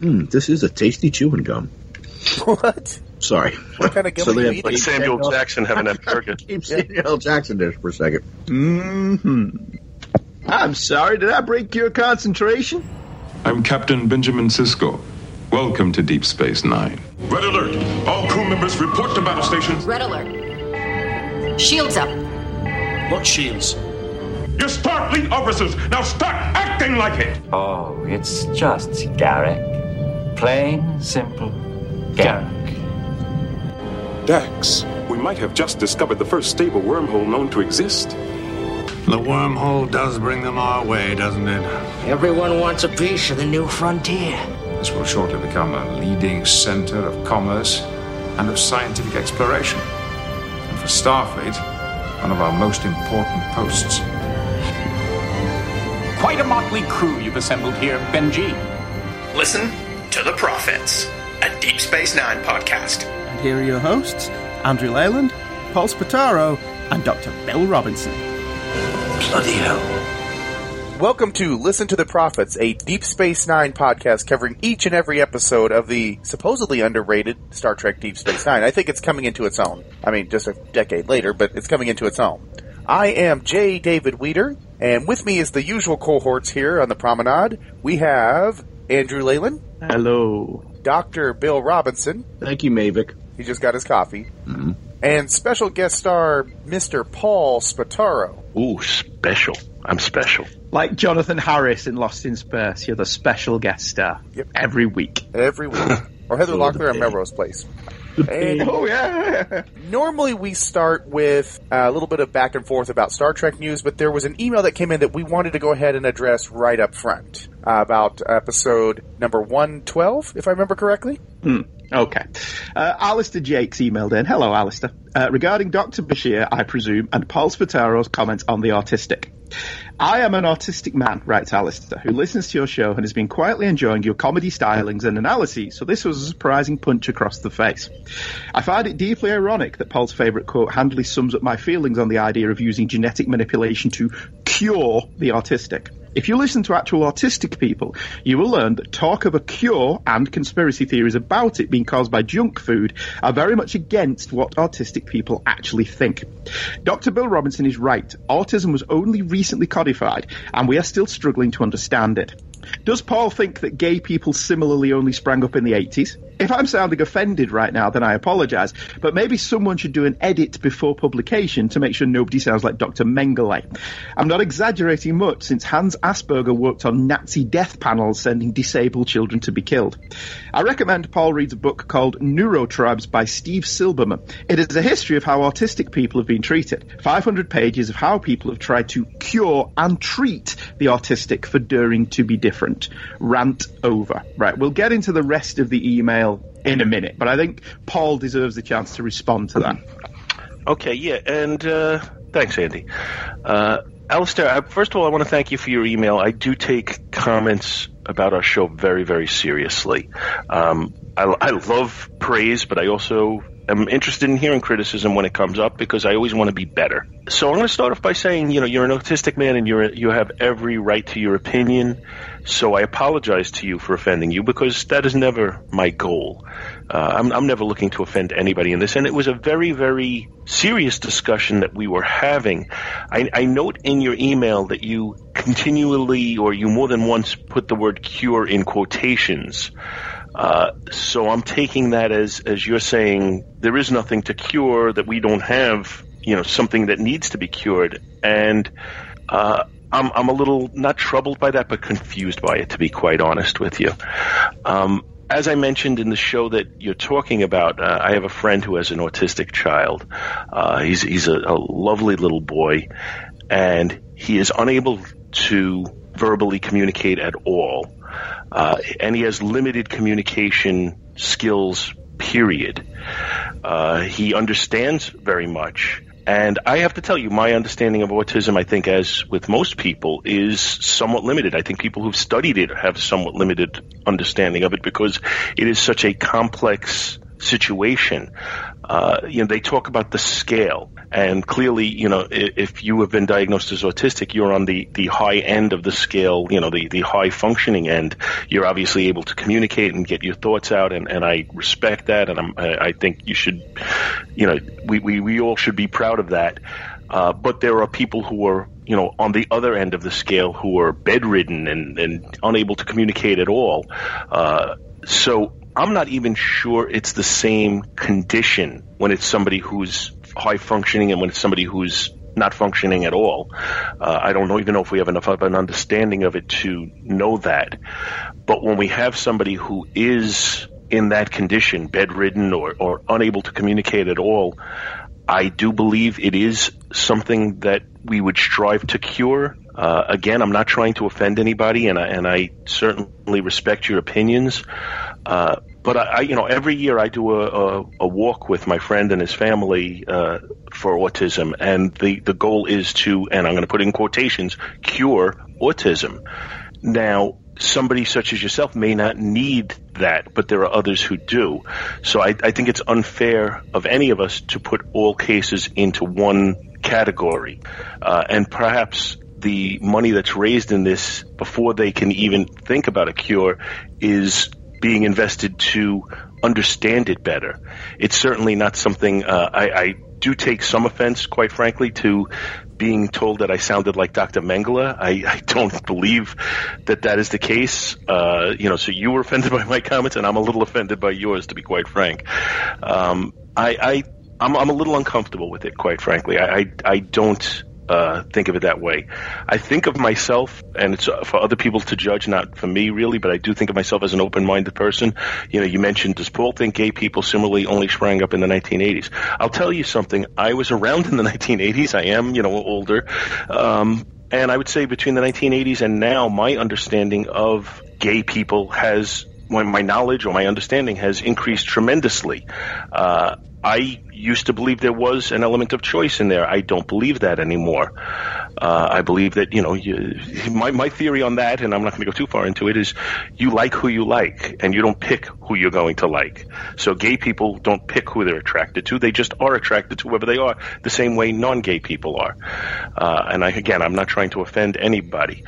Mm, this is a tasty chewing gum. What? Sorry. What kind of gum So are they you have eating? Like Samuel Jackson having that burger. Keep Samuel Jackson there for a second. hmm I'm sorry, did I break your concentration? I'm Captain Benjamin Sisko. Welcome to Deep Space Nine. Red alert! All crew members report to battle stations. Red alert. Shields up. What shields? You're Starfleet officers. Now start acting like it. Oh, it's just Garak. Plain, simple Garak. Dax, we might have just discovered the first stable wormhole known to exist. The wormhole does bring them our way, doesn't it? Everyone wants a piece of the new frontier. This will shortly become a leading center of commerce and of scientific exploration. And for Starfleet, one of our most important posts. Quite a motley crew you've assembled here, Benji. Listen to the Prophets, a Deep Space Nine podcast. And here are your hosts, Andrew Leyland, Paul Spataro, and Dr. Bill Robinson. Bloody hell. Welcome to Listen to the Prophets, a Deep Space Nine podcast covering each and every episode of the supposedly underrated Star Trek Deep Space Nine. I think it's coming into its own. I mean, just a decade later, but it's coming into its own. I am J. David Weeder, and with me is the usual cohorts here on the promenade. We have Andrew Leyland, Hello. Dr. Bill Robinson, Thank you, Mavic. he just got his coffee, Mhm. and special guest star Mr. Paul Spataro. Ooh, special. I'm special. Like Jonathan Harris in Lost in Space, you're the special guest star Yep. every week. Every week. or Heather Locklear at the Melrose Place. And Oh, yeah. normally we start with a little bit of back and forth about Star Trek news, but there was an email that came in that we wanted to go ahead and address right up front uh, about episode number 112, if I remember correctly. Hmm. Okay. Uh, Alistair Jakes emailed in. Hello, Alistair. Uh, regarding Dr. Bashir, I presume, and Paul Spataro's comments on the autistic. I am an autistic man, writes Alistair, who listens to your show and has been quietly enjoying your comedy stylings and analyses, so this was a surprising punch across the face. I find it deeply ironic that Paul's favourite quote handily sums up my feelings on the idea of using genetic manipulation to cure the autistic. If you listen to actual autistic people, you will learn that talk of a cure and conspiracy theories about it being caused by junk food are very much against what autistic people actually think. Dr. Bill Robinson is right. Autism was only recently codified, and we are still struggling to understand it. Does Paul think that gay people similarly only sprang up in the 80s? If I'm sounding offended right now, then I apologise, but maybe someone should do an edit before publication to make sure nobody sounds like Dr. Mengele. I'm not exaggerating much since Hans Asperger worked on Nazi death panels sending disabled children to be killed. I recommend Paul reads a book called Neurotribes by Steve Silberman. It is a history of how autistic people have been treated. 500 pages of how people have tried to cure and treat the autistic for daring to be different. Rant over. Right, we'll get into the rest of the email in a minute, but I think Paul deserves a chance to respond to that. Okay, yeah, and uh, thanks, Andy. Uh, Alistair, first of all, I want to thank you for your email. I do take comments about our show very, very seriously. Um, I, I love praise, but I also am interested in hearing criticism when it comes up because I always want to be better. So I'm going to start off by saying, you know, you're an autistic man and you're you have every right to your opinion. So I apologize to you for offending you because that is never my goal. Uh, I'm, I'm never looking to offend anybody in this, and it was a very, very serious discussion that we were having. I, I note in your email that you continually, or you more than once, put the word "cure" in quotations. Uh, so I'm taking that as as you're saying there is nothing to cure that we don't have, you know, something that needs to be cured, and uh, I'm I'm a little not troubled by that, but confused by it, to be quite honest with you. Um, as I mentioned in the show that you're talking about, uh, I have a friend who has an autistic child. Uh, he's he's a, a lovely little boy, and he is unable to verbally communicate at all, uh, and he has limited communication skills. Period. Uh, he understands very much. And I have to tell you, my understanding of autism, I think, as with most people, is somewhat limited. I think people who've studied it have somewhat limited understanding of it because it is such a complex situation. Uh, you know, they talk about the scale, And clearly, you know, if you have been diagnosed as autistic, you're on the, the high end of the scale, you know, the, the high functioning end. You're obviously able to communicate and get your thoughts out, and, and I respect that, and I'm, I, think you should, you know, we, we, we all should be proud of that. Uh, but there are people who are, you know, on the other end of the scale who are bedridden and, and unable to communicate at all. Uh, so I'm not even sure it's the same condition when it's somebody who's high functioning and when it's somebody who's not functioning at all. Uh, I don't know, even know if we have enough of an understanding of it to know that. But when we have somebody who is in that condition, bedridden or, or unable to communicate at all, I do believe it is something that we would strive to cure. Uh, again, I'm not trying to offend anybody, and I, and I certainly respect your opinions. Uh, but I, I, you know, every year I do a, a, a walk with my friend and his family uh, for autism, and the the goal is to, and I'm going to put in quotations, cure autism. Now, somebody such as yourself may not need that, but there are others who do. So I, I think it's unfair of any of us to put all cases into one category, uh, and perhaps the money that's raised in this before they can even think about a cure is being invested to understand it better. It's certainly not something uh, I, I do take some offense, quite frankly, to being told that I sounded like Dr. Mengele. I, I don't believe that that is the case. Uh, you know, so you were offended by my comments, and I'm a little offended by yours, to be quite frank. Um, I, I I'm, I'm a little uncomfortable with it, quite frankly. I, I, I don't uh, think of it that way. I think of myself, and it's for other people to judge, not for me really, but I do think of myself as an open-minded person. You know, you mentioned, does Paul think gay people similarly only sprang up in the 1980s? I'll tell you something. I was around in the 1980s. I am, you know, older. Um, and I would say between the 1980s and now, my understanding of gay people has my, my knowledge or my understanding has increased tremendously. Uh, I used to believe there was an element of choice in there. I don't believe that anymore. Uh, I believe that, you know, you, my, my theory on that, and I'm not going to go too far into it, is you like who you like, and you don't pick who you're going to like. So gay people don't pick who they're attracted to. They just are attracted to whoever they are, the same way non-gay people are. Uh, and I, again, I'm not trying to offend anybody.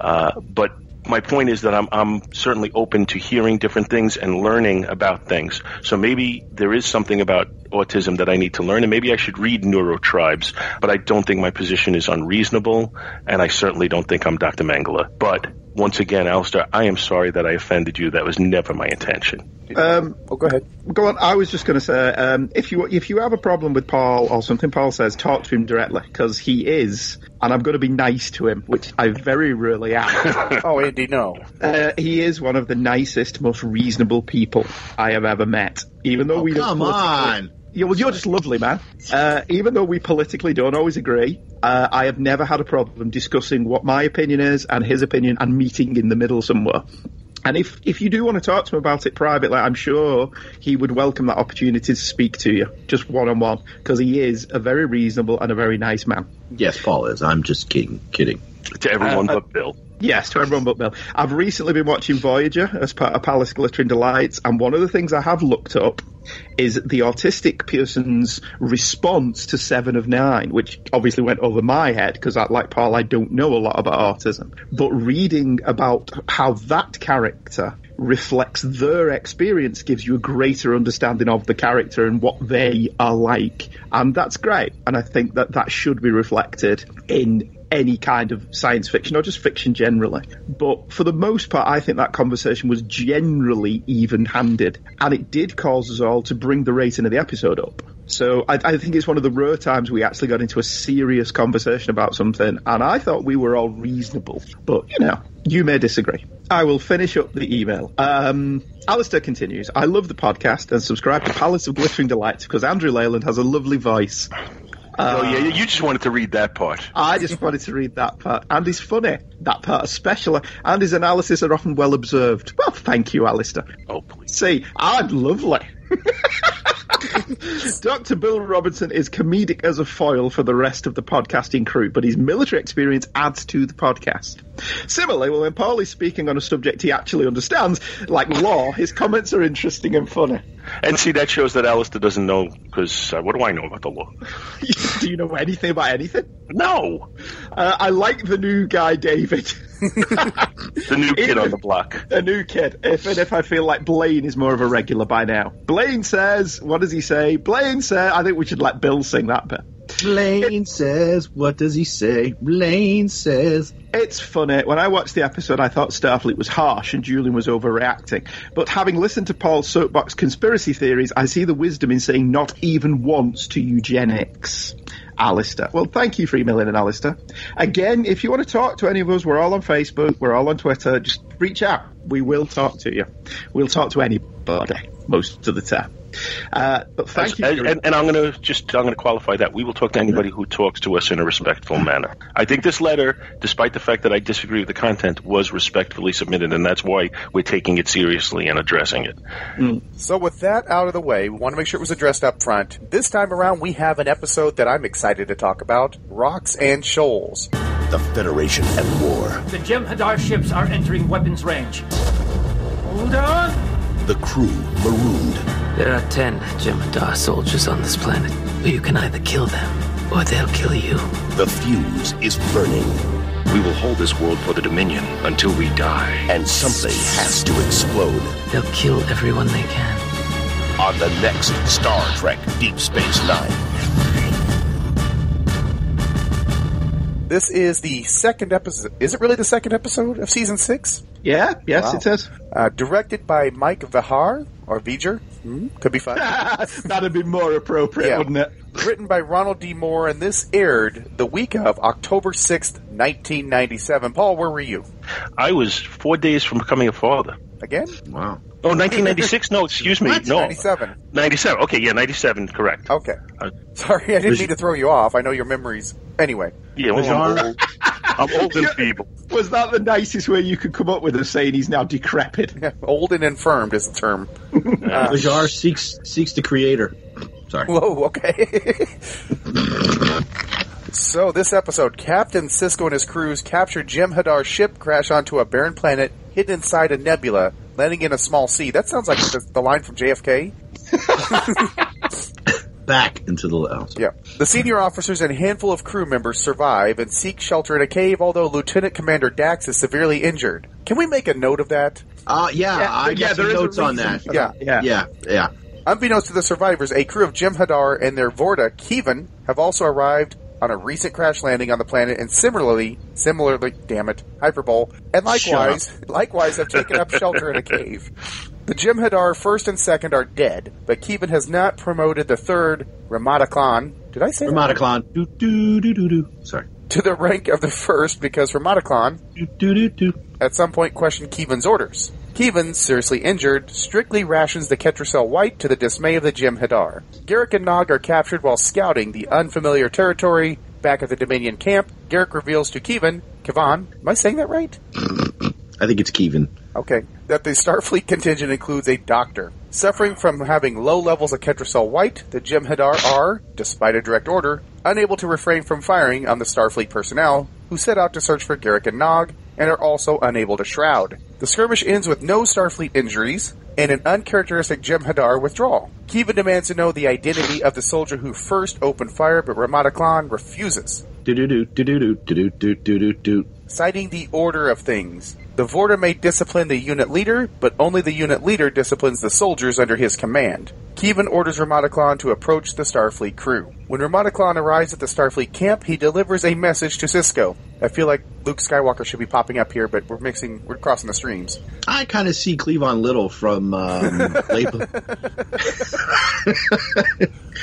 Uh, but my point is that I'm, I'm certainly open to hearing different things and learning about things. So maybe there is something about autism that I need to learn, and maybe I should read Neurotribes, but I don't think my position is unreasonable, and I certainly don't think I'm Dr. Mengele. But once again, Alistair, I am sorry that I offended you. That was never my intention. Um, oh, go ahead. Go on. I was just going to say, um, if you if you have a problem with Paul or something Paul says, talk to him directly because he is, and I'm going to be nice to him, which I very rarely am. oh, Andy, no. Uh, he is one of the nicest, most reasonable people I have ever met. Even though Oh, we don't come politically- on. Yeah, well, you're just lovely, man. Uh, even though we politically don't always agree, uh, I have never had a problem discussing what my opinion is and his opinion and meeting in the middle somewhere. And if, if you do want to talk to him about it privately, I'm sure he would welcome that opportunity to speak to you, just one on one, because he is a very reasonable and a very nice man. Yes, Paul is. I'm just kidding. Kidding. To everyone Uh, but Bill. Yes, to everyone but Bill. I've recently been watching Voyager as part of Palace Glittering Delights, and one of the things I have looked up is the autistic person's response to Seven of Nine, which obviously went over my head because, like Paul, I don't know a lot about autism. But reading about how that character reflects their experience gives you a greater understanding of the character and what they are like. And that's great. And I think that that should be reflected in any kind of science fiction or just fiction generally. But for the most part, I think that conversation was generally even handed. And it did cause us all to bring the rating of the episode up. So I, I think it's one of the rare times we actually got into a serious conversation about something. And I thought we were all reasonable. But, you know, you may disagree. I will finish up the email. Um, Alistair continues, I love the podcast and subscribe to Palace of Glittering Delights because Andrew Leyland has a lovely voice. Oh yeah, um, you just wanted to read that part. I just wanted to read that part. And he's funny. That part especially. And his analysis are often well observed. Well, thank you, Alistair. Oh, please. See, I'm lovely. Dr. Bill Robinson is comedic as a foil for the rest of the podcasting crew, but his military experience adds to the podcast. Similarly, when Paul is speaking on a subject he actually understands, like law, his comments are interesting and funny. And see, that shows that Alistair doesn't know, because uh, what do I know about the law? Do you know anything about anything? No. Uh, I like the new guy, David. The new kid on the block. A new kid. If and if I feel like Blaine is more of a regular by now. Blaine says, what does he say? Blaine says, I think we should let Bill sing that bit. Blaine says, what does he say? Blaine says. It's funny. When I watched the episode, I thought Starfleet was harsh and Julian was overreacting. But having listened to Paul's soapbox conspiracy theories, I see the wisdom in saying not even once to eugenics. Alistair. Well, thank you for emailing in, Alistair. Again, if you want to talk to any of us, we're all on Facebook, we're all on Twitter. Just reach out. We will talk to you. We'll talk to anybody most of the time. Uh, but thank you. And, and, and I'm going to just I'm going to qualify that we will talk to anybody who talks to us in a respectful manner. I think this letter, despite the fact that I disagree with the content, was respectfully submitted, and that's why we're taking it seriously and addressing it. So with that out of the way, we want to make sure it was addressed up front. This time around, we have an episode that I'm excited to talk about: Rocks and Shoals. The Federation at war. The Jem'Hadar ships are entering weapons range. Hold on! The crew marooned. There are ten Jem'Hadar soldiers on this planet. You can either kill them, or they'll kill you. The fuse is burning. We will hold this world for the Dominion until we die. And something has to explode. They'll kill everyone they can. On the next Star Trek Deep Space Nine. This is the second episode. Is it really the second episode of season six? yeah, yes, Wow. it says. Uh, directed by Mike Vejar or Viger. Hmm? Could be fun. That'd be more appropriate, Yeah. wouldn't it? Written by Ronald D. Moore, and this aired the week of October sixth, nineteen ninety-seven. Paul, where were you? I was four days from becoming a father. Again? Wow. Oh, 1996? No, excuse me. What? No. 97. 97. Okay, yeah, 97, correct. Okay. Uh, Sorry, I didn't Was- mean to throw you off. I know your memories. Anyway. Yeah, well, I'm old. And feeble. Was that the nicest way you could come up with of saying he's now decrepit? Old and infirmed is the term. Uh, Bajar seeks seeks the creator. Sorry. Whoa, okay. so, this episode, Captain Sisko and his crews capture Jem'Hadar's ship, crash onto a barren planet hidden inside a nebula, landing in a small sea. That sounds like the, the line from JFK. Back into the oh, sorry. Yeah. The senior officers and a handful of crew members survive and seek shelter in a cave, although Lieutenant Commander Dax is severely injured. Can we make a note of that? Uh, yeah, Yeah, I yeah, got some there is a notes on that. for that. Yeah. yeah, yeah. Unbeknownst to the survivors, a crew of Jem'Hadar and their Vorta, Kevin, have also arrived on a recent crash landing on the planet and similarly, similarly, damn it, hyperbole, and likewise, likewise have taken up shelter in a cave. The Jem'Hadar first and second are dead, but Kevin has not promoted the third, Ramada Khan. Did I say? Ramadaclan. Do do do do do. Sorry. to the rank of the first because Ramadaclan Do do do. at some point questioned Keevan's orders. Keevan, seriously injured, strictly rations the Ketracel White to the dismay of the Jim Hadar. Garak and Nog are captured while scouting the unfamiliar territory back at the Dominion camp. Garak reveals to Keevan, Kevan, am I saying that right? I think it's Kevin. Okay. That the Starfleet contingent includes a doctor. Suffering from having low levels of Ketracel White, the Jem'Hadar are, despite a direct order, unable to refrain from firing on the Starfleet personnel, who set out to search for Garak and Nog, and are also unable to shroud. The skirmish ends with no Starfleet injuries, and an uncharacteristic Jem'Hadar withdrawal. Kiva demands to know the identity of the soldier who first opened fire, but Ramadaclan refuses. Do do do do do do do do do do do. citing the order of things. The Vorta may discipline the unit leader, but only the unit leader disciplines the soldiers under his command. Kevin orders Ramadaclan to approach the Starfleet crew. When Ramadaclan arrives at the Starfleet camp, he delivers a message to Sisko. I feel like Luke Skywalker should be popping up here, but we're mixing, we're crossing the streams. I kind of see Cleavon Little from um.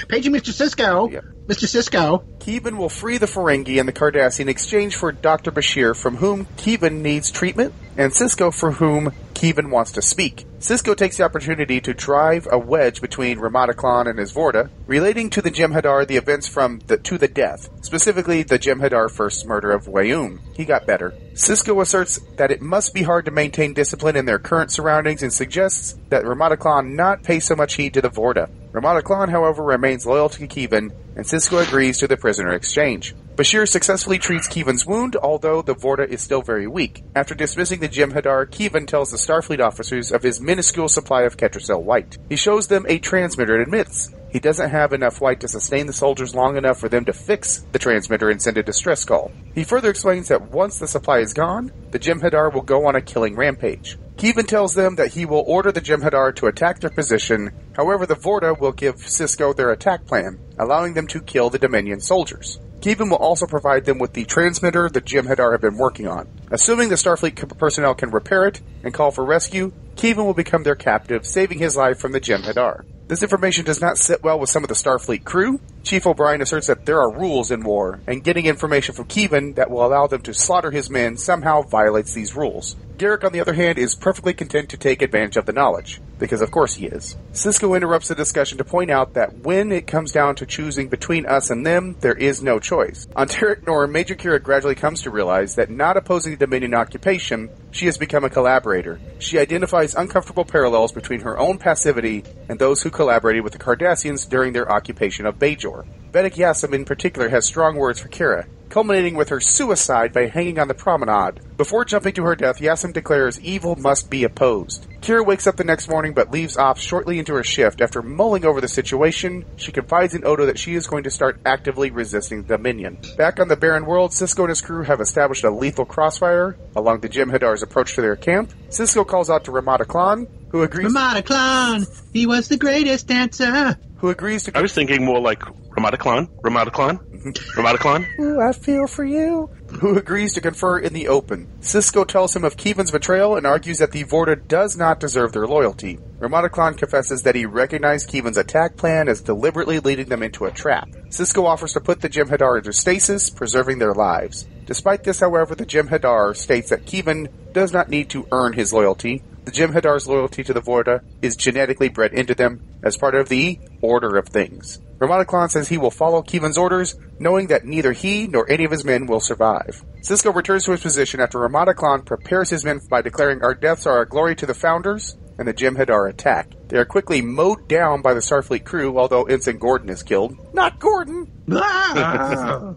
Paging Mr. Sisko. Mr. Sisko. Kevin will free the Ferengi and the Cardassian in exchange for Dr. Bashir, from whom Kevin needs treatment, and Sisko, for whom Kevin wants to speak. Sisko takes the opportunity to drive a wedge between Ramadaclan and his Vorta, relating to the Jem'Hadar the events from the To the Death, specifically the Jem'Hadar first murder of Weyoun. He got better. Sisko asserts that it must be hard to maintain discipline in their current surroundings and suggests that Ramadaclan not pay so much heed to the Vorta. Ramada Klan, however, remains loyal to Kevin, and Sisko agrees to the prisoner exchange. Bashir successfully treats Kevin's wound, although the Vorta is still very weak. After dismissing the Jem'Hadar, Kevin tells the Starfleet officers of his minuscule supply of Ketracel White. He shows them a transmitter and admits he doesn't have enough white to sustain the soldiers long enough for them to fix the transmitter and send a distress call. He further explains that once the supply is gone, the Jem'Hadar will go on a killing rampage. Kevin tells them that he will order the Jem'Hadar to attack their position, however the Vorta will give Sisko their attack plan, allowing them to kill the Dominion soldiers. Kevin will also provide them with the transmitter the Jem'Hadar have been working on. Assuming the Starfleet personnel can repair it and call for rescue, Kevin will become their captive, saving his life from the Jem'Hadar. This information does not sit well with some of the Starfleet crew. Chief O'Brien asserts that there are rules in war, and getting information from Kevin that will allow them to slaughter his men somehow violates these rules. Garak, on the other hand, is perfectly content to take advantage of the knowledge, because of course he is. Sisko interrupts the discussion to point out that when it comes down to choosing between us and them, there is no choice. On Terok Nor, Major Kira gradually comes to realize that not opposing the Dominion occupation, she has become a collaborator. She identifies uncomfortable parallels between her own passivity and those who collaborated with the Cardassians during their occupation of Bajor. Vedek Yassim in particular has strong words for Kira, culminating with her suicide by hanging on the promenade. Before jumping to her death, Yassim declares evil must be opposed. Kira wakes up the next morning but leaves off shortly into her shift. After mulling over the situation, she confides in Odo that she is going to start actively resisting the Dominion. Back on the barren world, Sisko and his crew have established a lethal crossfire along the Jem'Hadar's approach to their camp. Sisko calls out to Ramada Klan, who agrees Ramada Klan, he was the greatest dancer. who agrees to I was thinking more like Ramada Klan, Ramada Klan, Ramada Klan. Ooh, I feel for you. Who agrees to confer in the open. Sisko tells him of Kevin's betrayal and argues that the Vorta does not deserve their loyalty. Ramada Klan confesses that he recognized Kevin's attack plan as deliberately leading them into a trap. Sisko offers to put the Jem'Hadar into stasis, preserving their lives. Despite this, however, the Jem'Hadar states that Kevin does not need to earn his loyalty. The Jem'Hadar's loyalty to the Vorta is genetically bred into them as part of the order of things. Ramada Klan says he will follow Kevin's orders, knowing that neither he nor any of his men will survive. Sisko returns to his position after Ramada Klan prepares his men by declaring our deaths are a glory to the Founders, and the Jem'Hadar attack. They are quickly mowed down by the Starfleet crew, although Ensign Gordon is killed. Not Gordon! Ah!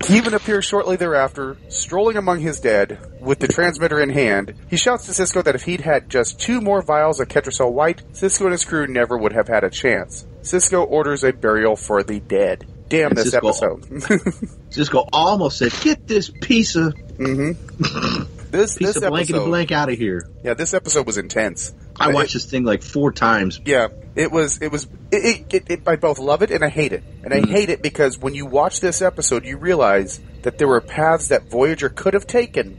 Kevin appears shortly thereafter, strolling among his dead, with the transmitter in hand. He shouts to Sisko that if he'd had just two more vials of Ketracel White, Sisko and his crew never would have had a chance. Sisko orders a burial for the dead. Damn And this Sisko- episode. Sisko almost said, "Get this piece of mm-hmm. this piece this of blankety episode, blank out of here." yeah, this episode was intense. I watched this thing like four times. Yeah, it was. It was. It, it, it, it, I both love it and I hate it. And I Mm. hate it because when you watch this episode, you realize that there were paths that Voyager could have taken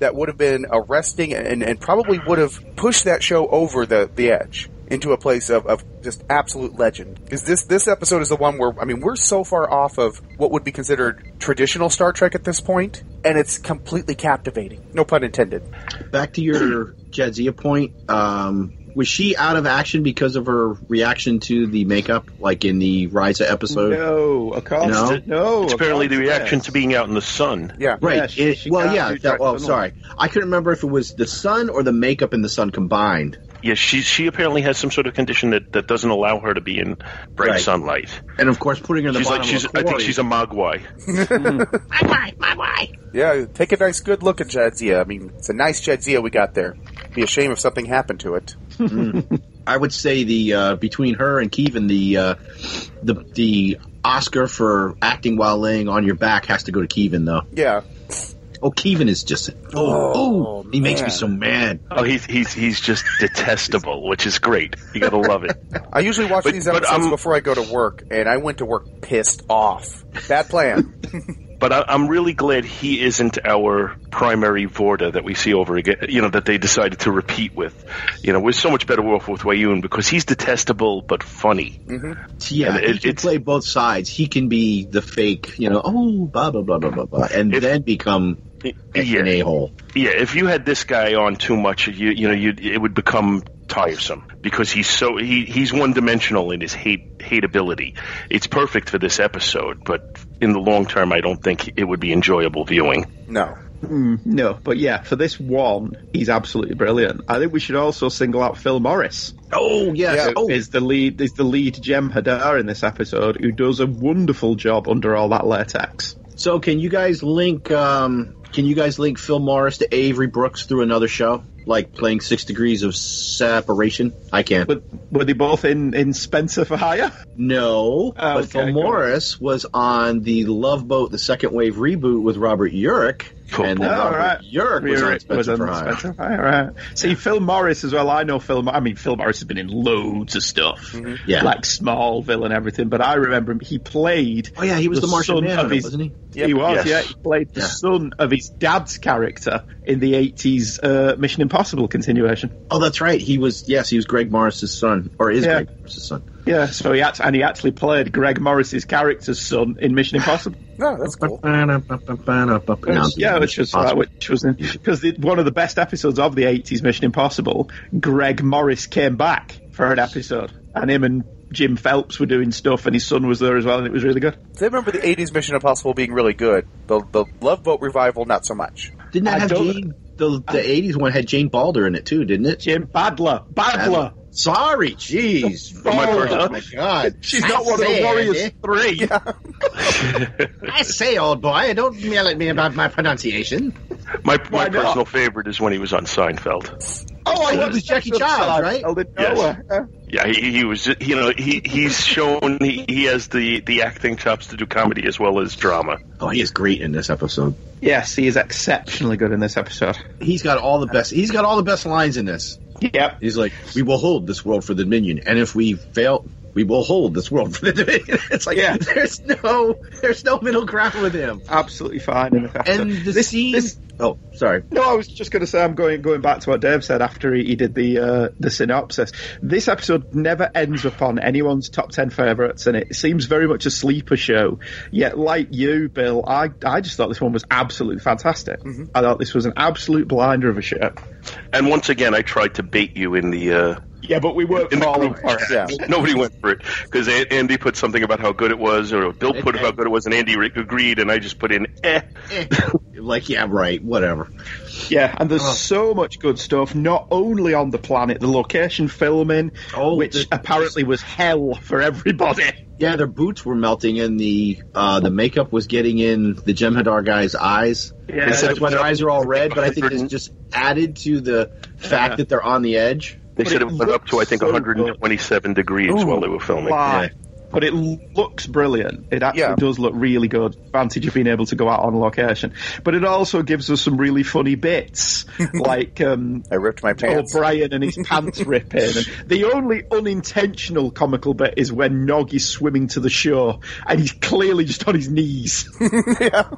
that would have been arresting and, and probably would have pushed that show over the, the edge into a place of, of just absolute legend. Because this this episode is the one where I mean we're so far off of what would be considered traditional Star Trek at this point, and it's completely captivating. No pun intended. Back to your Jadzia point. Um, was she out of action because of her reaction to the makeup, like in the Risa episode? No, Acosta, no. It's apparently the reaction yes. to being out in the sun. Yeah. Right. Yeah, she- it- she well, yeah. That, well, sorry. I couldn't remember if it was the sun or the makeup and the sun combined. Yes, she she apparently has some sort of condition that, that doesn't allow her to be in bright Right. sunlight. And of course, putting her in the She's bottom like she's of a I think quarry. she's a mogwai. Yeah, take a nice good look at Jadzia. I mean, it's a nice Jadzia we got there. Be a shame if something happened to it. I would say the uh, between her and Kevin, the uh, the the Oscar for acting while laying on your back has to go to Kevin, though. Yeah. Oh, Kevin is just oh, oh, he makes me so mad. Oh, he's he's he's just detestable, which is great. You gotta love it. I usually watch But- these but, episodes um, before I go to work, and I went to work pissed off. Bad plan. But I, I'm really glad he isn't our primary Vorta that we see over again. You know that they decided to repeat with. You know, we're so much better off with Weyoun because he's detestable but funny. Yeah, And he it- can it's- play both sides. He can be the fake, you know, oh, blah blah blah blah blah, blah and then become Yeah. an a hole. Yeah, if you had this guy on too much, you you know, you it would become tiresome because he's so he he's one dimensional in his hate hateability. It's perfect for this episode, but in the long term, I don't think it would be enjoyable viewing. No. Mm, no, but yeah, for this one, he's absolutely brilliant. I think we should also single out Phil Morris. Oh yes, who oh. is the lead is the lead Jem'Hadar in this episode, who does a wonderful job under all that latex. So can you guys link? Um, can you guys link Phil Morris to Avery Brooks through another show, like playing Six Degrees of Separation? I can. But were they both in in Spencer for Hire? No, Oh, but okay, Phil. Morris was on the Love Boat, the second wave reboot with Robert Urich, and then Oh, right. Urich was on Urich Spencer was on for Hire. Spencer for right. See, Phil Morris as well. I know Phil. I mean, Phil Morris has been in loads of stuff, Yeah. like Smallville and everything. But I remember him. He played. Oh yeah, he was the, Martian son of Manhunter, his- wasn't he? He was, Yes. yeah. He played the Yeah. son of his dad's character in the '80s uh, Mission Impossible continuation. Oh, that's right. He was. Yes, he was Greg Morris's son, or is Yeah. Greg Morris's son. Yeah, so he act- and he actually played Greg Morris's character's son in Mission Impossible. No, that's cool. yeah, which was uh, which was because one of the best episodes of the '80s Mission Impossible. Greg Morris came back for an episode, and him and Jim Phelps were doing stuff, and his son was there as well, and it was really good. I remember the 80s Mission Impossible being really good. The, the Love Boat revival, not so much. Didn't that I have don't- Jane? The the eighties one had Jane Badler in it too, didn't it? Jim Badler, Badler. Sorry, jeez. Oh, my Oh my god. She's I not one of the say, Warriors Andy. Three. I say, old boy, don't yell at me about my pronunciation. My, my Why not? personal favorite is when he was on Seinfeld. Oh, he I was Jackie Chiles, right? I didn't Yes. Yeah, he, he was. You know, he he's shown he, he has the the acting chops to do comedy as well as drama. Oh, he is great in this episode. Yes, he is exceptionally good in this episode. He's got all the best. He's got all the best lines in this. Yep. He's like, "We will hold this world for the Dominion, and if we fail, we will hold this world for the Dominion." It's like, Yeah. there's no, there's no middle ground with him. Absolutely fine in this episode. And the this, scene. this- oh, sorry. No, I was just going to say I'm going going back to what Dave said after he, he did the uh, the synopsis. This episode never ends upon anyone's top ten favourites, and it seems very much a sleeper show. Yet, like you, Bill, I I just thought this one was absolutely fantastic. I thought this was an absolute blinder of a show. And once again, I tried to bait you in the. Uh, Yeah, but we weren't in the falling group. for. Yeah. Nobody went for it because Andy put something about how good it was, or Bill put how good it was, and Andy agreed, and I just put in eh. Eh. like, yeah, right, whatever. Yeah, and there's Oh. so much good stuff, not only on the planet, the location filming, Oh, which the- apparently was hell for everybody. Yeah, their boots were melting, and the uh, the makeup was getting in the Jem'Hadar guy's eyes. Yeah, They that's why their eyes are all red, but I think it's just added to the fact Yeah. that they're on the edge. They But said it it went up to I think looks so good. 127 degrees Ooh, while they were filming. Lie. But it looks brilliant. It actually Yeah. does look really good. Advantage of being able to go out on location. But it also gives us some really funny bits, like um, I ripped my pants. O'Brien and his pants ripping. And the only unintentional comical bit is when Nog is swimming to the shore and he's clearly just on his knees. yeah.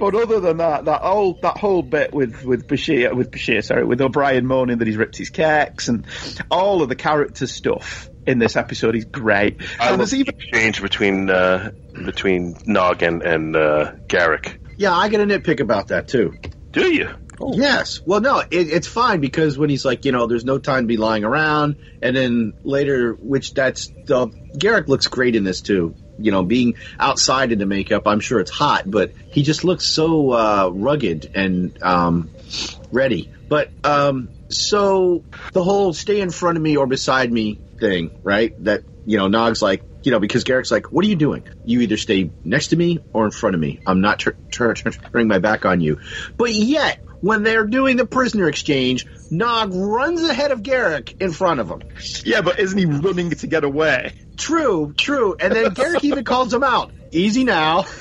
But other than that, that whole that whole bit with with Bashir, with Bashir, sorry, with O'Brien moaning that he's ripped his cakes and all of the character stuff in this episode is great. I and love there's the even exchange between uh, between Nog and and uh, Garak. Yeah, I get a nitpick about that too. Do you? Yes. Well, no, it, it's fine because when he's like, you know, there's no time to be lying around, and then later, which that's the Garak looks great in this too. You know, being outside in the makeup, I'm sure it's hot, but he just looks so uh, rugged and um, ready. But um, so the whole stay in front of me or beside me thing, right? That you know, Nog's like, you know, because Garak's like, what are you doing? You either stay next to me or in front of me. I'm not tur- tur- tur- turning my back on you. But yet, when they're doing the prisoner exchange, Nog runs ahead of Garak in front of him. yeah, but isn't he running to get away? True, true. And then Garak even calls him out. Easy now.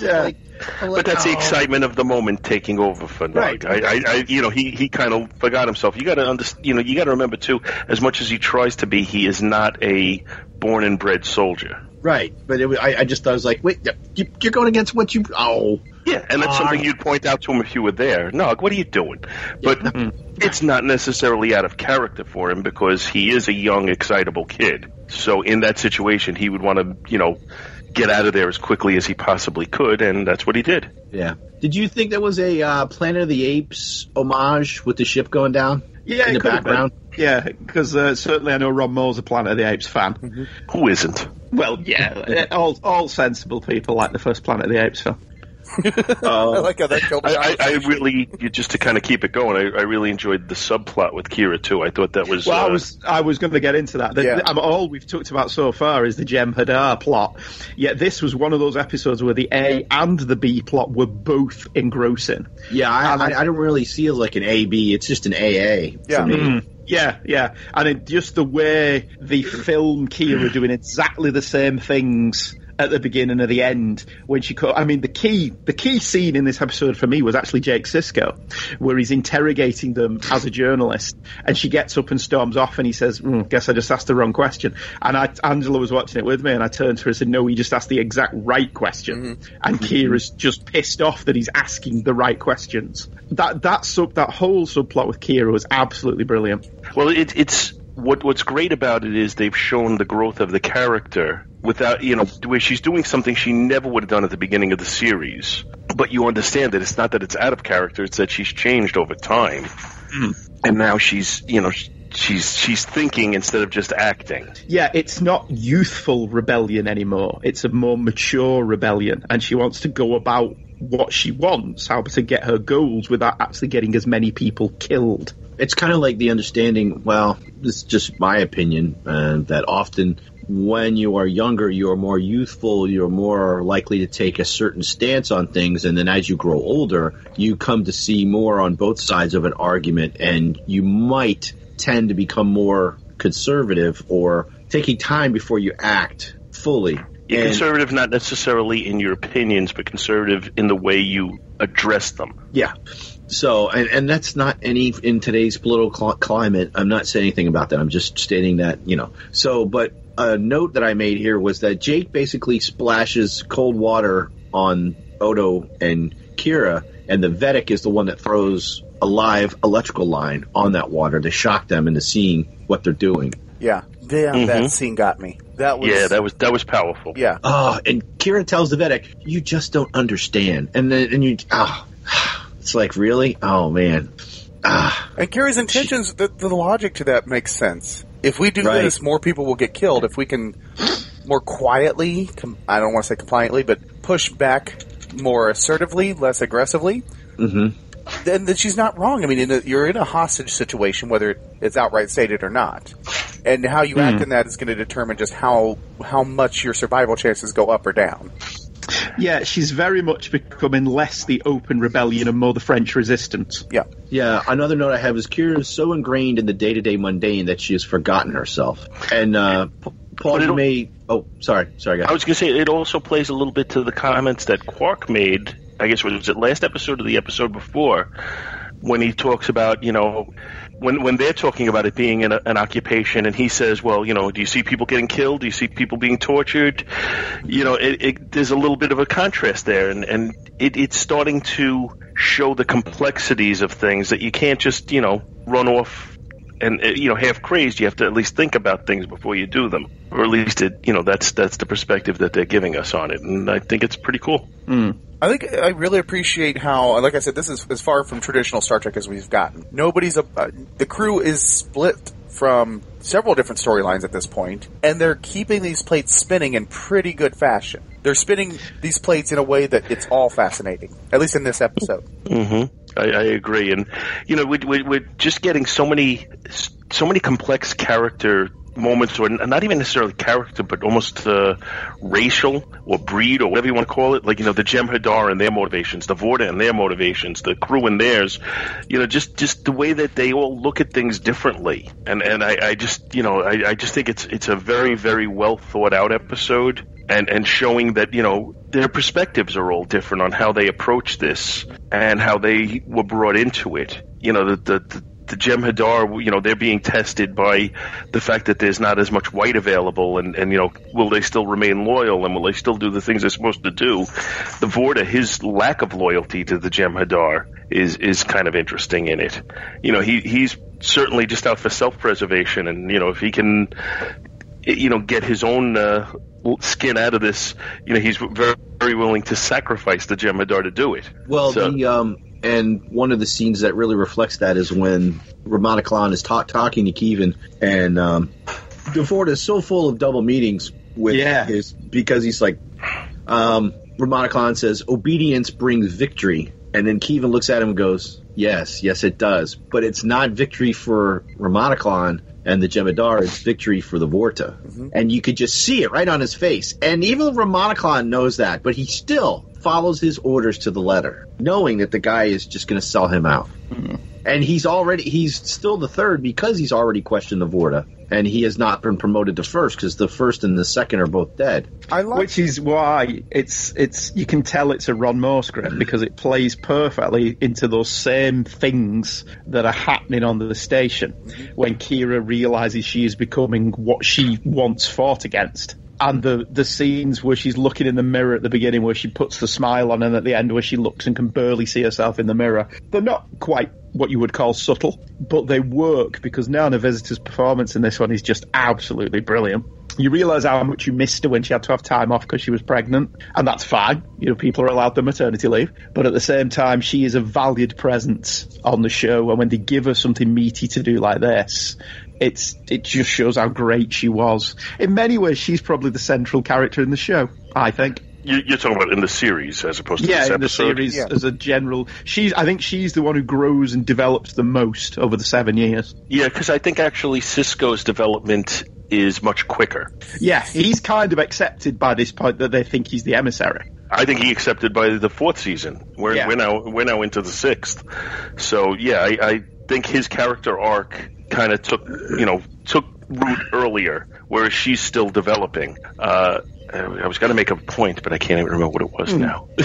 Yeah. like- I'm But like, that's the excitement of the moment taking over for Nog. Right. I, I, I, you know, he, he kind of forgot himself. You got to understand. You know, you got to remember too. As much as he tries to be, he is not a born and bred soldier. Right, but it, was- I, I just I was like, wait, you, you're going against what you? Oh, Yeah, and that's Ah. something you'd point out to him if you were there. No, what are you doing? But it's not necessarily out of character for him because he is a young, excitable kid. So in that situation, he would want to, you know, get out of there as quickly as he possibly could, and that's what he did. yeah. Did you think there was a uh, Planet of the Apes homage with the ship going down? Yeah, in the could have been. background. Yeah, because uh, certainly I know Ron Moore's a Planet of the Apes fan. Who isn't? Well, yeah, all all sensible people like the first Planet of the Apes film. I like how that killed I, I, I really, just to kind of keep it going, I, I really enjoyed the subplot with Kira too. I thought that was. Well, uh, I was I was going to get into that. The, Yeah. the- um, all we've talked about so far is the Jem'Hadar plot. Yet this was one of those episodes where the A and the B plot were both engrossing. Yeah, I, I, I don't really see it like an AB. It's just an AA. for me. Mm. Yeah, yeah, and it, just the way the film Kira doing exactly the same things at the beginning and the end when she. Co- I mean, the key the key scene in this episode for me was actually Jake Sisko, where he's interrogating them as a journalist, and she gets up and storms off, and he says, mm, "Guess I just asked the wrong question." And I, Angela was watching it with me, and I turned to her and said, "No, he just asked the exact right question." And Kira's just pissed off that he's asking the right questions. That that sub that whole subplot with Kira was absolutely brilliant. Well, it, it's what what's great about it is they've shown the growth of the character without you know where she's doing something she never would have done at the beginning of the series. But you understand that it's not that it's out of character; it's that she's changed over time, hmm. and now she's you know she's she's thinking instead of just acting. Yeah, it's not youthful rebellion anymore. It's a more mature rebellion, and she wants to go about what she wants, how to get her goals without actually getting as many people killed. It's kind of like the understanding. Well, this is just my opinion, uh, that often when you are younger, you're more youthful, you're more likely to take a certain stance on things, and then as you grow older, you come to see more on both sides of an argument, and you might tend to become more conservative or taking time before you act fully. And- conservative not necessarily in your opinions, but conservative in the way you address them. Yeah. So, and, and that's not any in today's political cl- climate. I'm not saying anything about that. I'm just stating that, you know. So, but a note that I made here was that Jake basically splashes cold water on Odo and Kira, and the Vedek is the one that throws a live electrical line on that water to shock them into seeing what they're doing. Yeah, damn, Mhm. that scene got me. That was yeah, that was that was powerful. Yeah. Oh, and Kira tells the Vedek, "You just don't understand." And then, and you, ah, it's like, really? Oh man, ah. And Kira's intentions, the, the logic to that makes sense. If we do Right. this, more people will get killed. If we can more quietly, com- I don't want to say compliantly, but push back more assertively, less aggressively, Mm-hmm. then, then she's not wrong. I mean, in a, you're in a hostage situation, whether it's outright stated or not. And how you act Hmm. in that is going to determine just how how much your survival chances go up or down. Yeah, she's very much becoming less the open rebellion and more the French resistance. Yeah. Yeah, another note I have is Kira is so ingrained in the day to day mundane that she has forgotten herself. And uh, P- Paul, you may. Oh, sorry, sorry, guys. I was going to say it also plays a little bit to the comments that Quark made. I guess was it last episode or the episode before when he talks about you know when when they're talking about it being an, an occupation and he says, well, you know, do you see people getting killed? Do you see people being tortured? You know, it, it, there's a little bit of a contrast there, and and it, it's starting to show the complexities of things that you can't just you know run off and uh, you know half crazed you have to at least think about things before you do them or at least it you know that's that's the perspective that they're giving us on it and i think it's pretty cool I think I really appreciate how, like I said, this is as far from traditional Star Trek as we've gotten. Nobody's a, uh, the crew is split from several different storylines at this point, and they're keeping these plates spinning in pretty good fashion. They're spinning these plates in a way that it's all fascinating, at least in this episode. mm-hmm. I, I agree. And you know we, we, we're just getting so many so many complex character moments or not even necessarily character but almost uh, racial or breed or whatever you want to call it. Like you know the Jem'Hadar and their motivations the Vorta and their motivations the crew and theirs. You know just just the way that they all look at things differently. And and I, I just you know I, I just think it's it's a very very well thought out episode and and showing that you know their perspectives are all different on how they approach this and how they were brought into it you know the the, the the Jem'Hadar, you know, they're being tested by the fact that there's not as much white available, and, and you know, will they still remain loyal, and will they still do the things they're supposed to do? The Vorta, his lack of loyalty to the Jem'Hadar is is kind of interesting in it. You know, he he's certainly just out for self preservation, and you know, if he can, you know, get his own uh, skin out of this, you know, he's very very willing to sacrifice the Jem'Hadar to do it. Well, So- the um, and one of the scenes that really reflects that is when Ramana Klan is ta- talking to Kevin, and um, DeFord is so full of double meetings with Yeah. his because he's like, um, Ramana says, "Obedience brings victory," and then Kevin looks at him and goes, "Yes, yes, it does, but it's not victory for Ramana Khan." And the Jem'Hadar, is victory for the Vorta. Mm-hmm. And you could just see it right on his face. And even Ramana Khan knows that, but he still follows his orders to the letter, knowing that the guy is just going to sell him out. Mm-hmm. And he's already, he's still the third because he's already questioned the Vorta. And he has not been promoted to first because the first and the second are both dead. I like Which is why it's it's you can tell it's a Ron Moore script because it plays perfectly into those same things that are happening on the station when Kira realizes she is becoming what she once fought against. And the the scenes where she's looking in the mirror at the beginning, where she puts the smile on, and at the end where she looks and can barely see herself in the mirror, they're not quite what you would call subtle, but they work because Nana Visitor's performance in this one is just absolutely brilliant. You realise how much you missed her when she had to have time off because she was pregnant, and that's fine. You know, people are allowed their maternity leave, but at the same time, she is a valued presence on the show. And when they give her something meaty to do like this, it's it just shows how great she was. In many ways, she's probably the central character in the show. I think. You, you're talking about in the series as opposed to Yeah, this in the episode. series as a general, she's. I think she's the one who grows and develops the most over the seven years. Yeah, because I think actually Sisko's development is much quicker. Yeah, he's kind of accepted by this point that they think he's the emissary. I think he accepted by the fourth season. We're, Yeah. we're now we're now into the sixth. So yeah, I, I think his character arc kind of took you know took root earlier, whereas she's still developing. Uh, I was going to make a point, but I can't even remember what it was Hmm. now.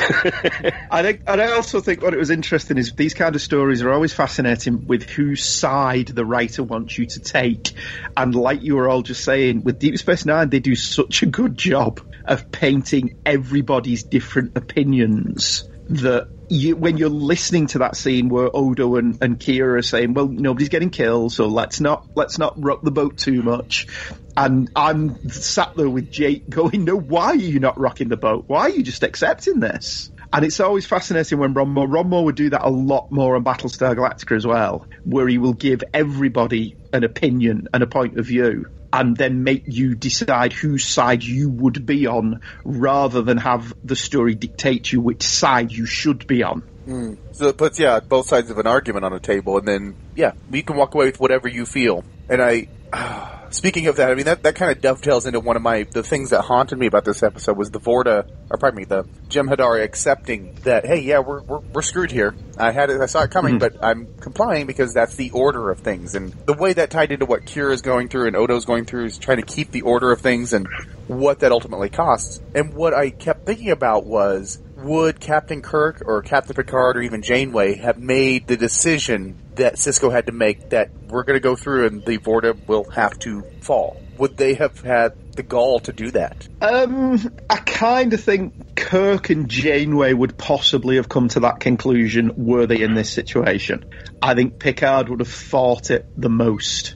I think, and I also think what it was interesting is these kind of stories are always fascinating with whose side the writer wants you to take. And like you were all just saying, with Deep Space Nine, they do such a good job of painting everybody's different opinions that you, when you're listening to that scene where Odo and, and Kira are saying, "Well, nobody's getting killed, so let's not let's not rock the boat too much," and I'm sat there with Jake going, "No, why are you not rocking the boat? Why are you just accepting this?" And it's always fascinating when Ron Moore, Ron Moore would do that a lot more on Battlestar Galactica as well, where he will give everybody an opinion and a point of view and then make you decide whose side you would be on rather than have the story dictate you which side you should be on. Mm. So it puts yeah both sides of an argument on a table, and then yeah, you can walk away with whatever you feel. And I, speaking of that, I mean that, that kind of dovetails into one of my the things that haunted me about this episode was the Vorta, or pardon me, the Jem'Hadar accepting that hey, yeah, we're we're, we're screwed here. I had it, I saw it coming, Mhm. but I'm complying because that's the order of things, and the way that tied into what Kira's going through and Odo's going through is trying to keep the order of things and what that ultimately costs. And what I kept thinking about was would Captain Kirk or Captain Picard or even Janeway have made the decision that Sisko had to make that we're going to go through and the Vorta will have to fall? Would they have had the gall to do that? Um, I kind of think Kirk and Janeway would possibly have come to that conclusion were they in this situation. I think Picard would have fought it the most.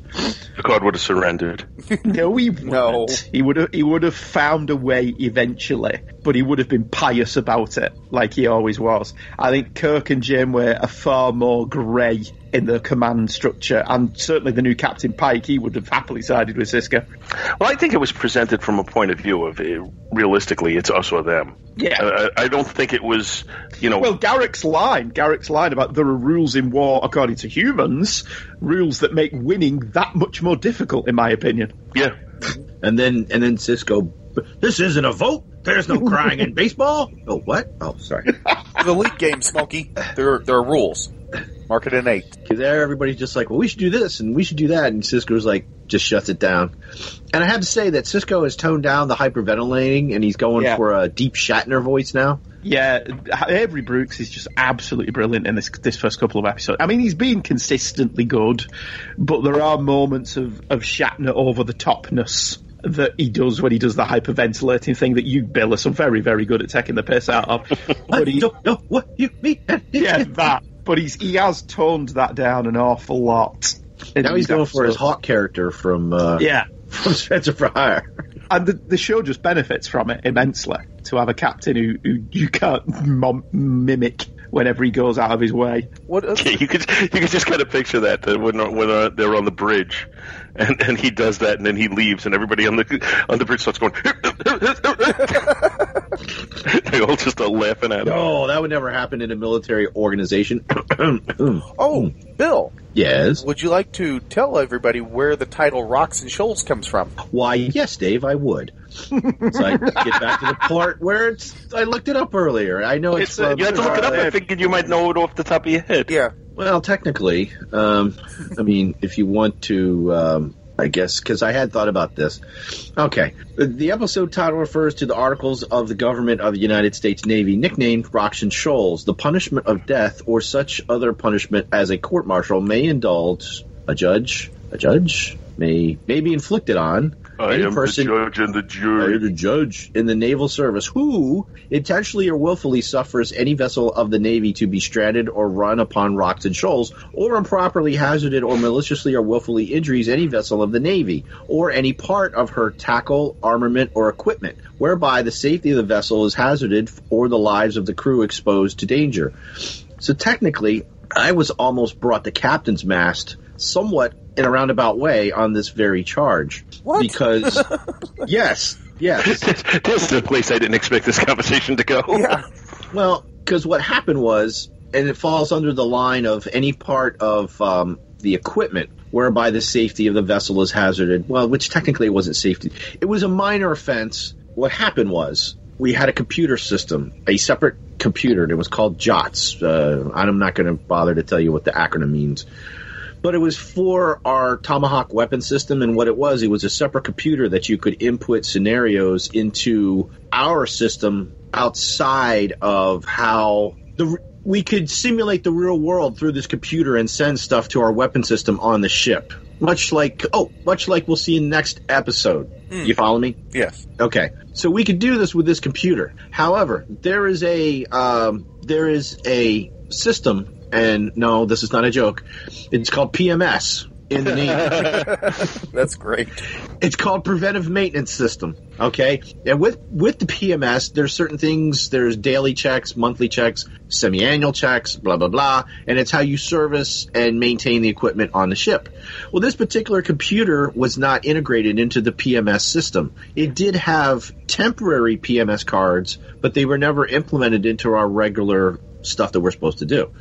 Picard would have surrendered. no, he wouldn't. No. He would have. He would have found a way eventually, but he would have been pious about it, like he always was. I think Kirk and Janeway are far more grey in the command structure, and certainly the new Captain Pike, he would have happily sided with Sisko. Well, I think it was presented from a point of view of uh, realistically, it's us or them. Yeah. Uh, I I don't think it was, you know. Well, Garak's line, Garak's line about there are rules in war according to humans, rules that make winning that much more difficult, in my opinion. Yeah. And then and then Sisko, this isn't a vote. There's no crying in baseball. Oh what? Oh sorry. It's a league game, Smokey. There, there are rules. Mark it an eight. Because there, everybody's just like, well, we should do this and we should do that, and Sisko's like, just shuts it down. And I have to say that Cisco has toned down the hyperventilating, and he's going Yeah. for a deep Shatner voice now. Yeah, Avery Brooks is just absolutely brilliant in this this first couple of episodes. I mean, he's been consistently good, but there are moments of, of Shatner over the topness that he does when he does the hyperventilating thing that you, Bill, are so very, very good at taking the piss out of. But he, don't know what you mean. yeah, that. But he's he has toned that down an awful lot. Now he's these going for his episodes. Hawk character from uh, Yeah. from Spenser for Hire. And the, the show just benefits from it immensely to have a captain who, who you can't mom- mimic whenever he goes out of his way. What? Yeah, you could you could just kind of picture that that when when uh, they're on the bridge, and and he does that, and then he leaves, and everybody on the on the bridge starts going. they all just are laughing at him. No, that would never happen in a military organization. Oh, Bill. yes. Would you like to tell everybody where the title Rocks and Shoals comes from? Why, yes, Dave, I would. so I get back to the part where it's. I looked it up earlier. I know it's. It's, uh, you have to look it up. I figured you might know it off the top of your head. Yeah. Well, technically, um, I mean, if you want to, um, I guess, because I had thought about this. Okay, the, episode title refers to the articles of the government of the United States Navy, nicknamed Rocks and Shoals. The punishment of death or such other punishment as a court martial may indulge a judge. A judge may may be inflicted on I any am person the judge and the oh, or jury. the judge in the naval service who intentionally or willfully suffers any vessel of the navy to be stranded or run upon rocks and shoals, or improperly hazarded or maliciously or willfully injuries any vessel of the navy, or any part of her tackle, armament, or equipment, whereby the safety of the vessel is hazarded or the lives of the crew exposed to danger. So technically, I was almost brought to captain's mast somewhat in a roundabout way on this very charge. What? Because, yes, yes. this is a place I didn't expect this conversation to go. Yeah. Well, because what happened was, and it falls under the line of any part of um, the equipment whereby the safety of the vessel is hazarded. Well, which technically wasn't safety. It was a minor offense. What happened was we had a computer system, a separate computer, and it was called JOTS. Uh, I'm not going to bother to tell you what the acronym means. But it was for our Tomahawk weapon system, and what it was, it was a separate computer that you could input scenarios into our system outside of how the we could simulate the real world through this computer and send stuff to our weapon system on the ship. Much like oh, much like we'll see in the next episode. You follow me? Yes. Okay, so we could do this with this computer. However, there is a um, there is a system, and no, this is not a joke. It's called PMS in the Navy. That's great. it's called preventive maintenance system. Okay, and with with the PMS, there's certain things. There's daily checks, monthly checks, semi-annual checks, blah blah blah, and it's how you service and maintain the equipment on the ship. Well, this particular computer was not integrated into the PMS system. It did have temporary PMS cards, but they were never implemented into our regular stuff that we're supposed to do.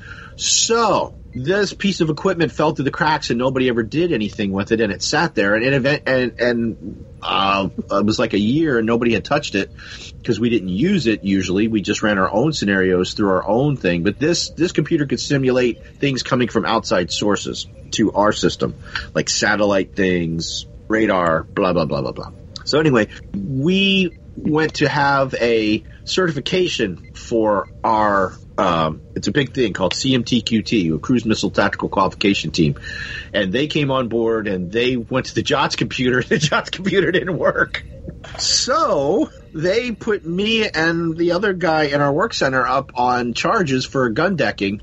So this piece of equipment fell through the cracks and nobody ever did anything with it and it sat there. And event and and uh, it was like a year and nobody had touched it because we didn't use it usually. We just ran our own scenarios through our own thing. But this this computer could simulate things coming from outside sources to our system like satellite things radar blah blah blah blah blah. So anyway we went to have a certification for our um, it's a big thing called CMTQT, a Cruise Missile Tactical Qualification Team, and they came on board and they went to the JOTS computer. The JOTS computer didn't work, so they put me and the other guy in our work center up on charges for gun decking.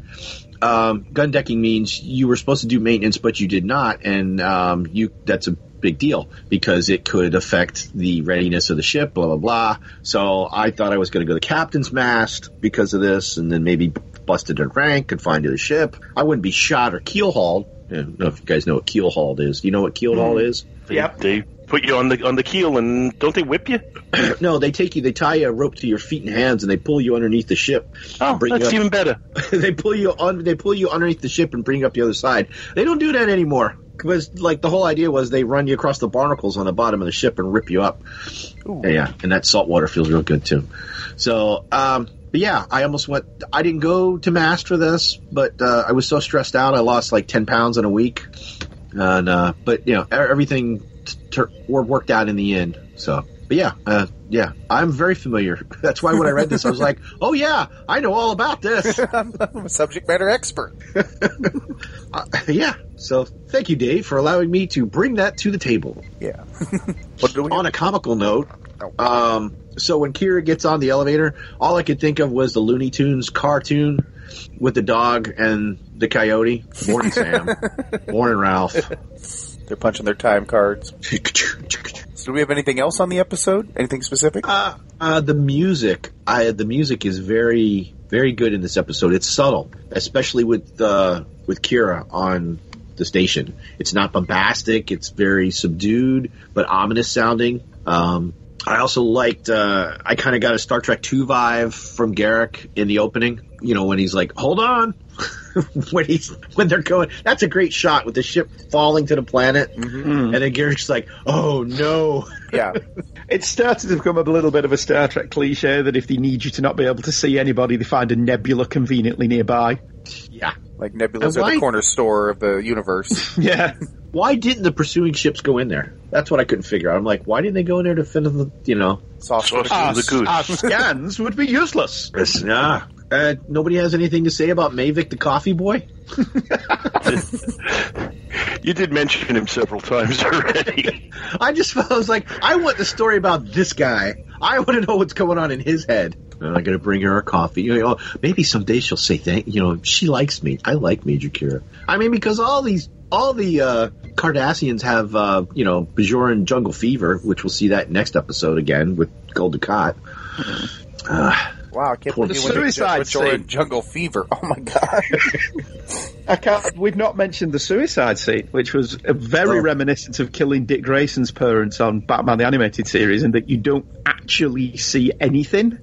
Um, gun decking means you were supposed to do maintenance, but you did not, and um, you that's a big deal because it could affect the readiness of the ship, blah, blah, blah. So I thought I was going to go to the captain's mast because of this and then maybe busted in rank, confined to the ship. I wouldn't be shot or keel hauled. I don't know if you guys know what keel hauled is. Do you know what keel haul mm. is? They, they put you on the on the keel and don't they whip you? no, they take you, they tie a rope to your feet and hands and they pull you underneath the ship. Oh, bring you that's up- even better. they pull you on, they pull you underneath the ship and bring you up the other side. They don't do that anymore. Because like the whole idea was they run you across the barnacles on the bottom of the ship and rip you up. Yeah, yeah, and that salt water feels real good too. So, um, but yeah, I almost went. I didn't go to mast for this, but uh, I was so stressed out. I lost like ten pounds in a week, and uh, but you know everything worked out in the end. So, but yeah, uh, yeah, I'm very familiar. That's why when I read this, I was like, oh yeah, I know all about this. I'm a subject matter expert. Uh, yeah. So thank you, Dave, for allowing me to bring that to the table. Yeah. what do we on a comical note, um, so when Kira gets on the elevator, all I could think of was the Looney Tunes cartoon with the dog and the coyote. Morning, Sam. Morning, Ralph. They're punching their time cards. Do we have anything else on the episode? Anything specific? Uh, uh, the music, I the music is very very good in this episode. It's subtle, especially with uh, with Kira on the station. It's not bombastic. It's very subdued, but ominous sounding. Um, I also liked. Uh, I kind of got a Star Trek Two vibe from Garak in the opening. You know when he's like, "Hold on," when he's when they're going. That's a great shot with the ship falling to the planet, mm-hmm. mm. and then Garak's like, "Oh no." Yeah. It started to become a little bit of a Star Trek cliche that if they need you to not be able to see anybody, they find a nebula conveniently nearby. Yeah. Like Nebula's And at the corner store of the universe. Yeah. Why didn't the pursuing ships go in there? That's what I couldn't figure out. I'm like, why didn't they go in there to finish the, you know? Sauce Sauce the goose. our scans would be useless. Yeah. Uh, nobody has anything to say about Mavic the coffee boy? You did mention him several times already. I just felt, I was like, I want the story about this guy. I want to know what's going on in his head. And I got to bring her a coffee. You know, maybe someday she'll say thank. You know, she likes me. I like Major Kira. I mean, because all these, all the uh, Cardassians have, uh, you know, Bajoran jungle fever, which we'll see that next episode again with Gul Dukat. Uh, Wow, I can't believe The you went to suicide scene. Jungle Fever. Oh my god. I can't, we've not mentioned the suicide scene, which was a very Oh. reminiscent of killing Dick Grayson's parents on Batman the Animated Series, in that you don't actually see anything,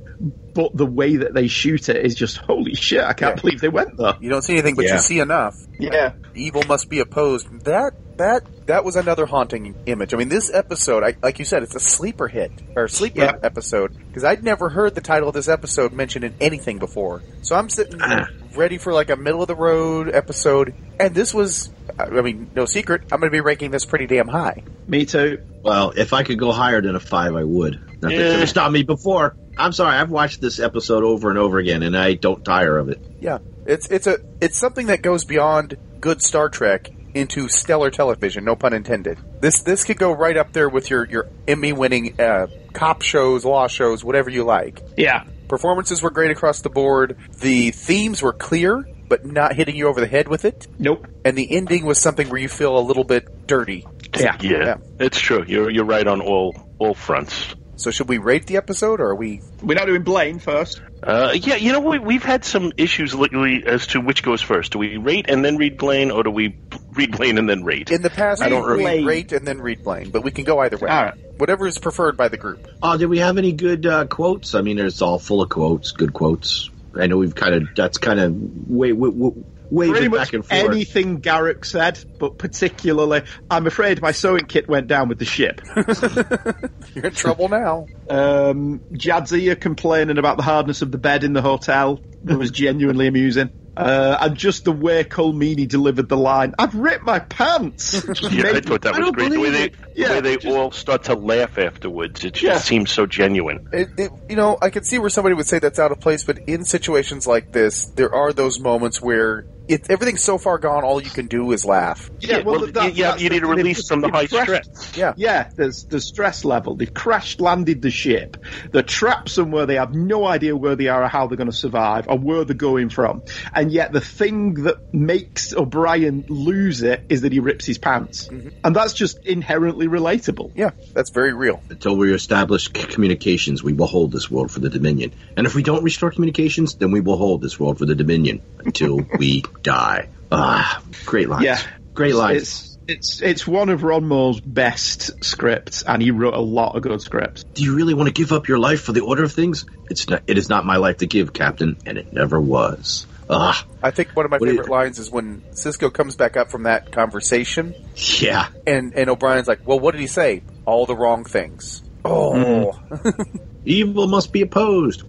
but the way that they shoot it is just holy shit! I can't Yeah. believe they went there. You don't see anything, but Yeah. you see enough. Yeah, Evil must be opposed. That that that was another haunting image. I mean, this episode, I, like you said, it's a sleeper hit or sleeper Yeah. episode because I'd never heard the title of this episode mentioned in anything before. So I'm sitting Ah. ready for like a middle of the road episode, and this was, I mean, no secret, I'm going to be ranking this pretty damn high. me too. well, if I could go higher than a five, I would. Nothing could Yeah. have stopped me before. I'm sorry. I've watched this episode over and over again, and I don't tire of it. Yeah, it's it's a it's something that goes beyond good Star Trek into stellar television. No pun intended. This this could go right up there with your your Emmy winning uh, cop shows, law shows, whatever you like. Yeah, Performances were great across the board. The themes were clear, but not hitting you over the head with it. nope. And the ending was something where you feel a little bit dirty. Yeah, yeah, Yeah. it's true. You're you're right on all all fronts. So should we rate the episode, or are we? we're not doing Blaine first. Uh, yeah, you know we, we've had some issues lately as to which goes first. Do we rate and then read Blaine, or do we read Blaine and then rate? In the past, I don't remember. read rate and then read Blaine, but we can go either way. All right. Whatever is preferred by the group. Oh, did we have any good uh, quotes? I mean, it's all full of quotes, good quotes. I know we've kind of that's kind of way way, way, Pretty waving much back and forth. anything Garak said, but particularly, I'm afraid my sewing kit went down with the ship. You're in trouble now. Um, Jadzia complaining about the hardness of the bed in the hotel was genuinely amusing. Uh, and just the way Colm Meaney delivered the line, I've ripped my pants. yeah, I thought that I was great. The way they, it. the way they just- all start to laugh afterwards. It just Yeah. seems so genuine. It, it, you know, I could see where somebody would say that's out of place, but in situations like this, there are those moments where it, everything's so far gone, all you can do is laugh. Yeah, well, well, that- yeah, that's you need a release from the high crashed- stress. Yeah. Yeah, there's the stress level. They've crash landed the ship. They're trapped somewhere. They have no idea where they are or how they're going to survive or where they're going from. And yet the thing that makes O'Brien lose it is that he rips his pants. Mm-hmm. And that's just inherently relatable. Yeah, that's very real. Until we establish communications, we will hold this world for the Dominion. And if we don't restore communications, then we will hold this world for the Dominion until we die. Ah, great lines. Yeah. great lines. It's it's it's one of Ron Moore's best scripts, and he wrote a lot of good scripts. Do you really want to give up your life for the order of things? It's not. It is not my life to give, Captain, and it never was. Ah, I think one of my What do you- favorite lines is when Sisko comes back up from that conversation, yeah. and, and O'Brien's like, well, what did he say? All the wrong things. Oh, Evil must be opposed.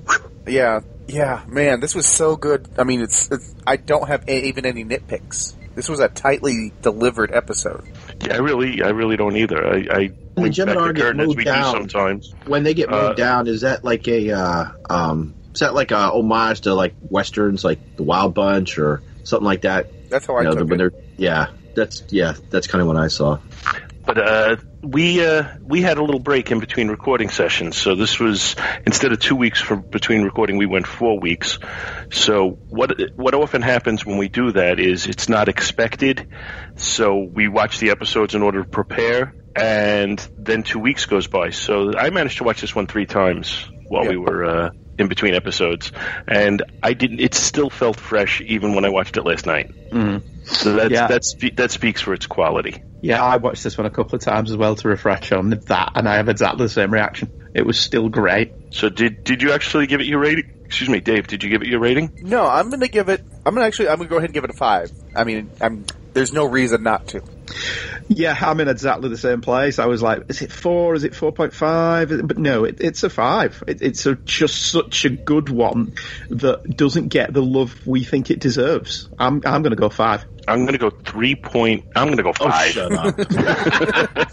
Yeah, yeah, man, this was so good. I mean, it's, it's I don't have a, even any nitpicks. This was a tightly delivered episode. Yeah, I really, I really don't either. I, I the wink back get moved down. sometimes. When they get moved Uh, down, is that like a uh, um, is that like a homage to like westerns, like the Wild Bunch or something like that? That's how I know, took when it. they're yeah, that's yeah, that's kind of what I saw. but uh, we uh, we had a little break in between recording sessions, so this was instead of two weeks for between recording, we went four weeks. So what what often happens when we do that is it's not expected, so we watch the episodes in order to prepare, and then two weeks goes by. So I managed to watch this one three times while we were. Uh, in between episodes, and I didn't. It still felt fresh even when I watched it last night. Mm. So that's, Yeah. that that speaks for its quality. Yeah, I watched this one a couple of times as well to refresh on that, and I have exactly the same reaction. It was still great. So did did you actually give it your rating? Excuse me, Dave. Did you give it your rating? No, I'm going to give it. I'm going to actually. I'm going to go ahead and give it a five. I mean, I'm. There's no reason not to. Yeah, I'm in exactly the same place. I was like, is it four? Is it 4.5? But no, it, it's a five. It, it's a, just such a good one that doesn't get the love we think it deserves. I'm, I'm going to go five. I'm going to go three point. I'm going to go Oh, five. shut up.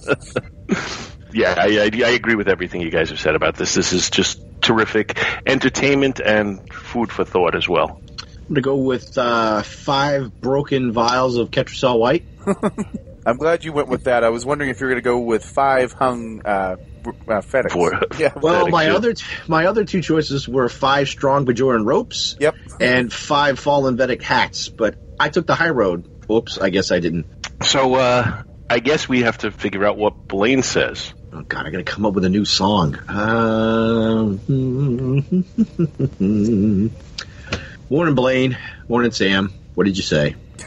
yeah, I, I, I agree with everything you guys have said about this. This is just terrific entertainment and food for thought as well. I'm gonna go with uh, five broken vials of Ketracel White. I'm glad you went with that. I was wondering if you were going to go with five hung uh, uh, FedEx. yeah. Well, my other t- my other two choices were five strong Bajoran ropes. Yep. And five fallen Vedek hats, but I took the high road. Oops, I guess I didn't. So uh, I guess we have to figure out what Blaine says. Oh God, I gotta come up with a new song. Um, Warren Blaine, Morning, Sam. What did you say?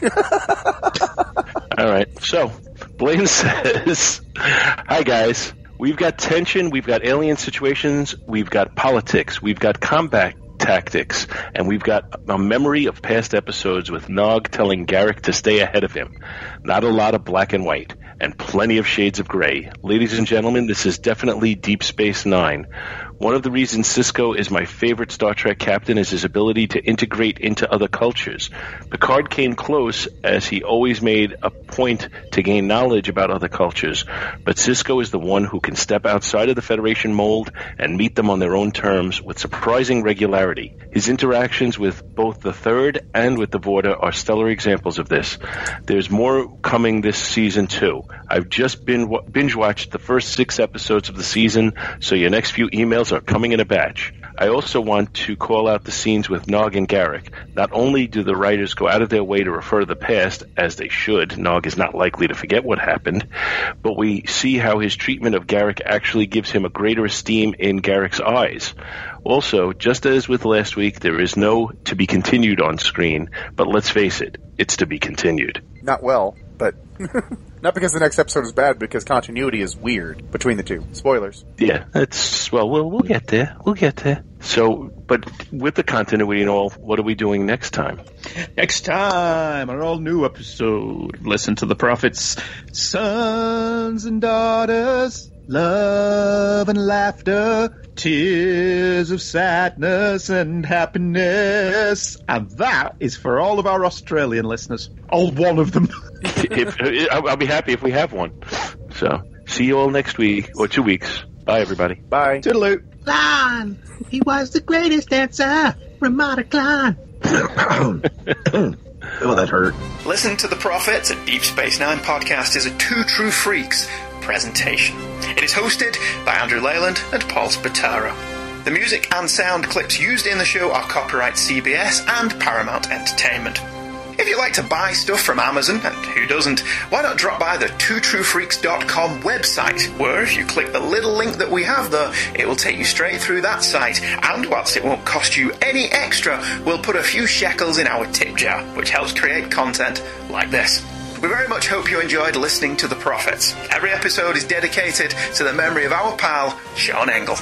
All right. So Blaine says, "Hi guys, we've got tension, we've got alien situations, we've got politics, we've got combat tactics, and we've got a memory of past episodes with Nog telling Garak to stay ahead of him. Not a lot of black and white." And plenty of shades of gray. Ladies and gentlemen, this is definitely Deep Space Nine. One of the reasons Sisko is my favorite Star Trek captain is his ability to integrate into other cultures. Picard came close as he always made a point to gain knowledge about other cultures, but Sisko is the one who can step outside of the Federation mold and meet them on their own terms with surprising regularity. His interactions with both the Third and with the Vorta are stellar examples of this. There's more coming this season too. I've just been binge watched the first six episodes of the season, so your next few emails are coming in a batch. I also want to call out the scenes with Nog and Garak. Not only do the writers go out of their way to refer to the past, as they should, Nog is not likely to forget what happened, but we see how his treatment of Garak actually gives him a greater esteem in Garak's eyes. Also, just as with last week, there is no to be continued on screen, but let's face it, it's to be continued. Not well, but not because the next episode is bad, because continuity is weird between the two. Spoilers. Yeah, it's well. We'll we'll get there. We'll get there. So, but with the continuity and all, what are we doing next time? Next time an all new episode, listen to the prophets, sons and daughters, love and laughter, tears of sadness and happiness, and that is for all of our Australian listeners. All one of them. if, I'll I'll be happy if we have one. So, see you all next week or two weeks. Bye, everybody. Bye. Toodaloo. Klein, he was the greatest dancer, Remata'Klan. Oh, that hurt. Listen to the Prophets, a Deep Space Nine podcast, is a Two True Freaks presentation. It is hosted by Andrew Leyland and Paul Spataro. The music and sound clips used in the show are copyright CBS and Paramount Entertainment. If you like to buy stuff from Amazon, and who doesn't, why not drop by the twotruefreaks.com website, where if you click the little link that we have there, it will take you straight through that site. And whilst it won't cost you any extra, we'll put a few shekels in our tip jar, which helps create content like this. We very much hope you enjoyed listening to The Prophets. Every episode is dedicated to the memory of our pal, Sean Engel.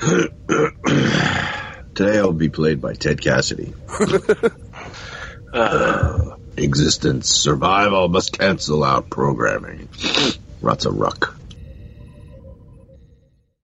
Today I'll be played by Ted Cassidy. Uh, existence, survival must cancel out programming. Rats a ruck.